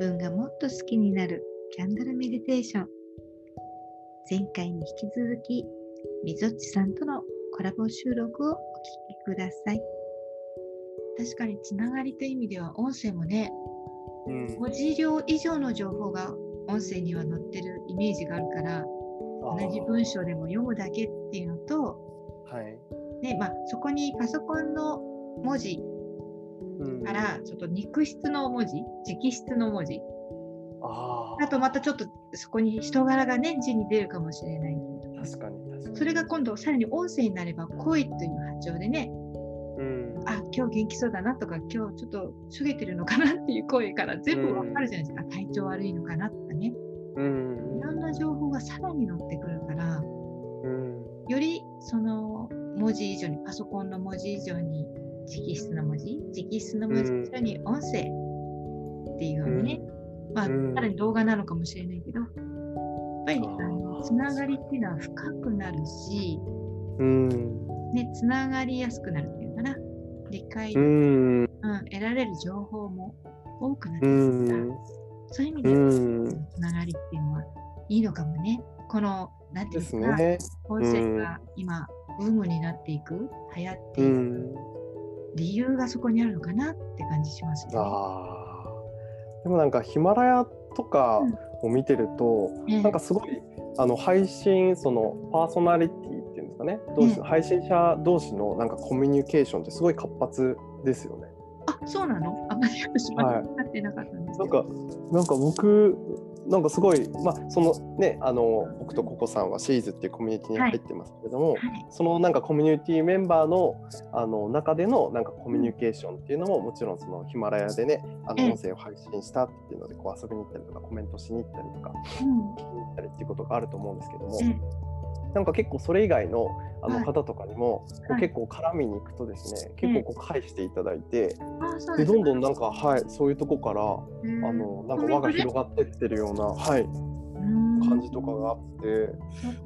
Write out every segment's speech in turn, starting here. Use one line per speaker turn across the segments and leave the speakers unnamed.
分がもっと好きになるキャンドルメディテーション。前回に引き続きみぞっちさんとのコラボ収録をお聞きください。確かにつながりという意味では音声もね、うん、文字量以上の情報が音声には載ってるイメージがあるから同じ文章でも読むだけっていうのと、はい。ねまあ、そこにパソコンの文字からちょっと肉質の文字直筆の文字。ああとまたちょっとそこに人柄がね字に出るかもしれない
確かに確かに。
それが今度さらに音声になれば声という波長でね、うん、あ今日元気そうだなとか今日ちょっとしょげてるのかなっていう声から全部わかるじゃないですか、うん、体調悪いのかなとかね、うん、いろんな情報がさらに載ってくるから、うん、よりその文字以上にパソコンの文字以上に直筆の文字直筆の文字以上に音声っていうようにね、まあ、さらに動画なのかもしれないけど、やっぱりあのつながりっていうのは深くなるし、ね、つながりやすくなるっていうかな、理解、うん、得られる情報も多くなってくるから、そういう意味で、つながりっていうのはいいのかもね。この、なんていうか、ね、音声が今、ブームになっていく、流行っていく、理由がそこにあるのかなって感じしますね。
でもなんかヒマラヤとかを見てると、うん、なんかすごいあの配信そのパーソナリティっていうんですかね。同士、うん、配信者同士のなんかコミュニケーションってすごい活発ですよね。
あそうなの？あまり私は分ってなかったんですけど、
はい、なんかなんか僕なんかすごい、まあ、そのね、あの僕とココさんはシーズっていうコミュニティに入ってますけれども、はい。はい、そのなんかコミュニティメンバーのあの中でのなんかコミュニケーションっていうのももちろんそのヒマラヤでね、あの音声を配信したっていうのでこう遊びに行ったりとかコメントしに行ったりとか、聞きに行ったりっていうことがあると思うんですけども。なんか結構それ以外のあの方とかにも、はい、結構絡みに行くとですね、はい、結構こう返していただいて、うん、でどんどんなんかはいそういうとこからあのなんか輪が広がってってるようなはい。感じとかがあって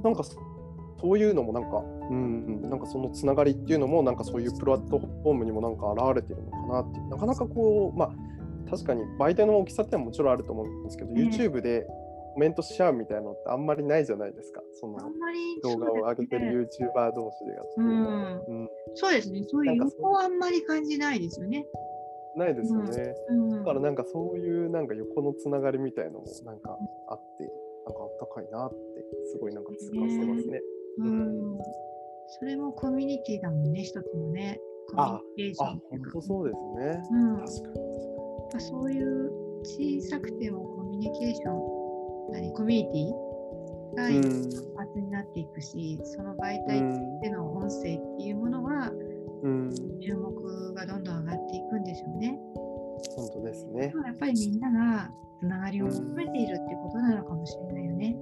なんかそういうのもなんか、うん、なんかそのつながりっていうのもなんかそういうプラットフォームにもなんか現れてるのかなってなかなかこうまあ確かに媒体の大きさってももちろんあると思うんですけど、YouTube でコメントしちゃうみたいなのってあんまりないじゃないですか。その動画を上げてる YouTuber 同士でやってる、
うんそうですね。そういう横はあんまり感じないですよね。
ないですよね、うんだからなんかそういうなんか横のつながりみたいのもなんかあって、なんかあったかいなってすごいなんか痛感してますね。うん、
それもコミュニティだもんね、一つのね。
コミュニケーションあ、本当そうですね。うん、確かに。
そういう小さくてもコミュニケーション何コミュニティ？が活発になっていくし、その媒体での音声っていうものは、注目がどんどん上がっていくんでしょうね。
本当ですね。
やっぱりみんながつながりを求めているってことなのかもしれないよね。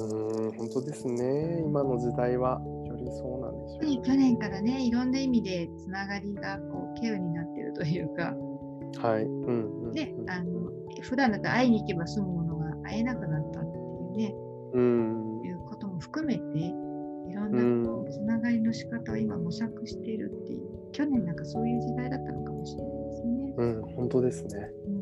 うん、本当ですね。今の時代はよりそうなんでしょう、
ね。去年からね、いろんな意味でつながりがこうケアになっているというか。
はい。うん、うん、
で、あの普段だと会いに行けば済む会えなくなったっていうね、うん、いうことも含めていろんなつながりの仕方を今模索しているっていう去年なんかそういう時代だったのかもしれないですね。
うん、本当ですね。うん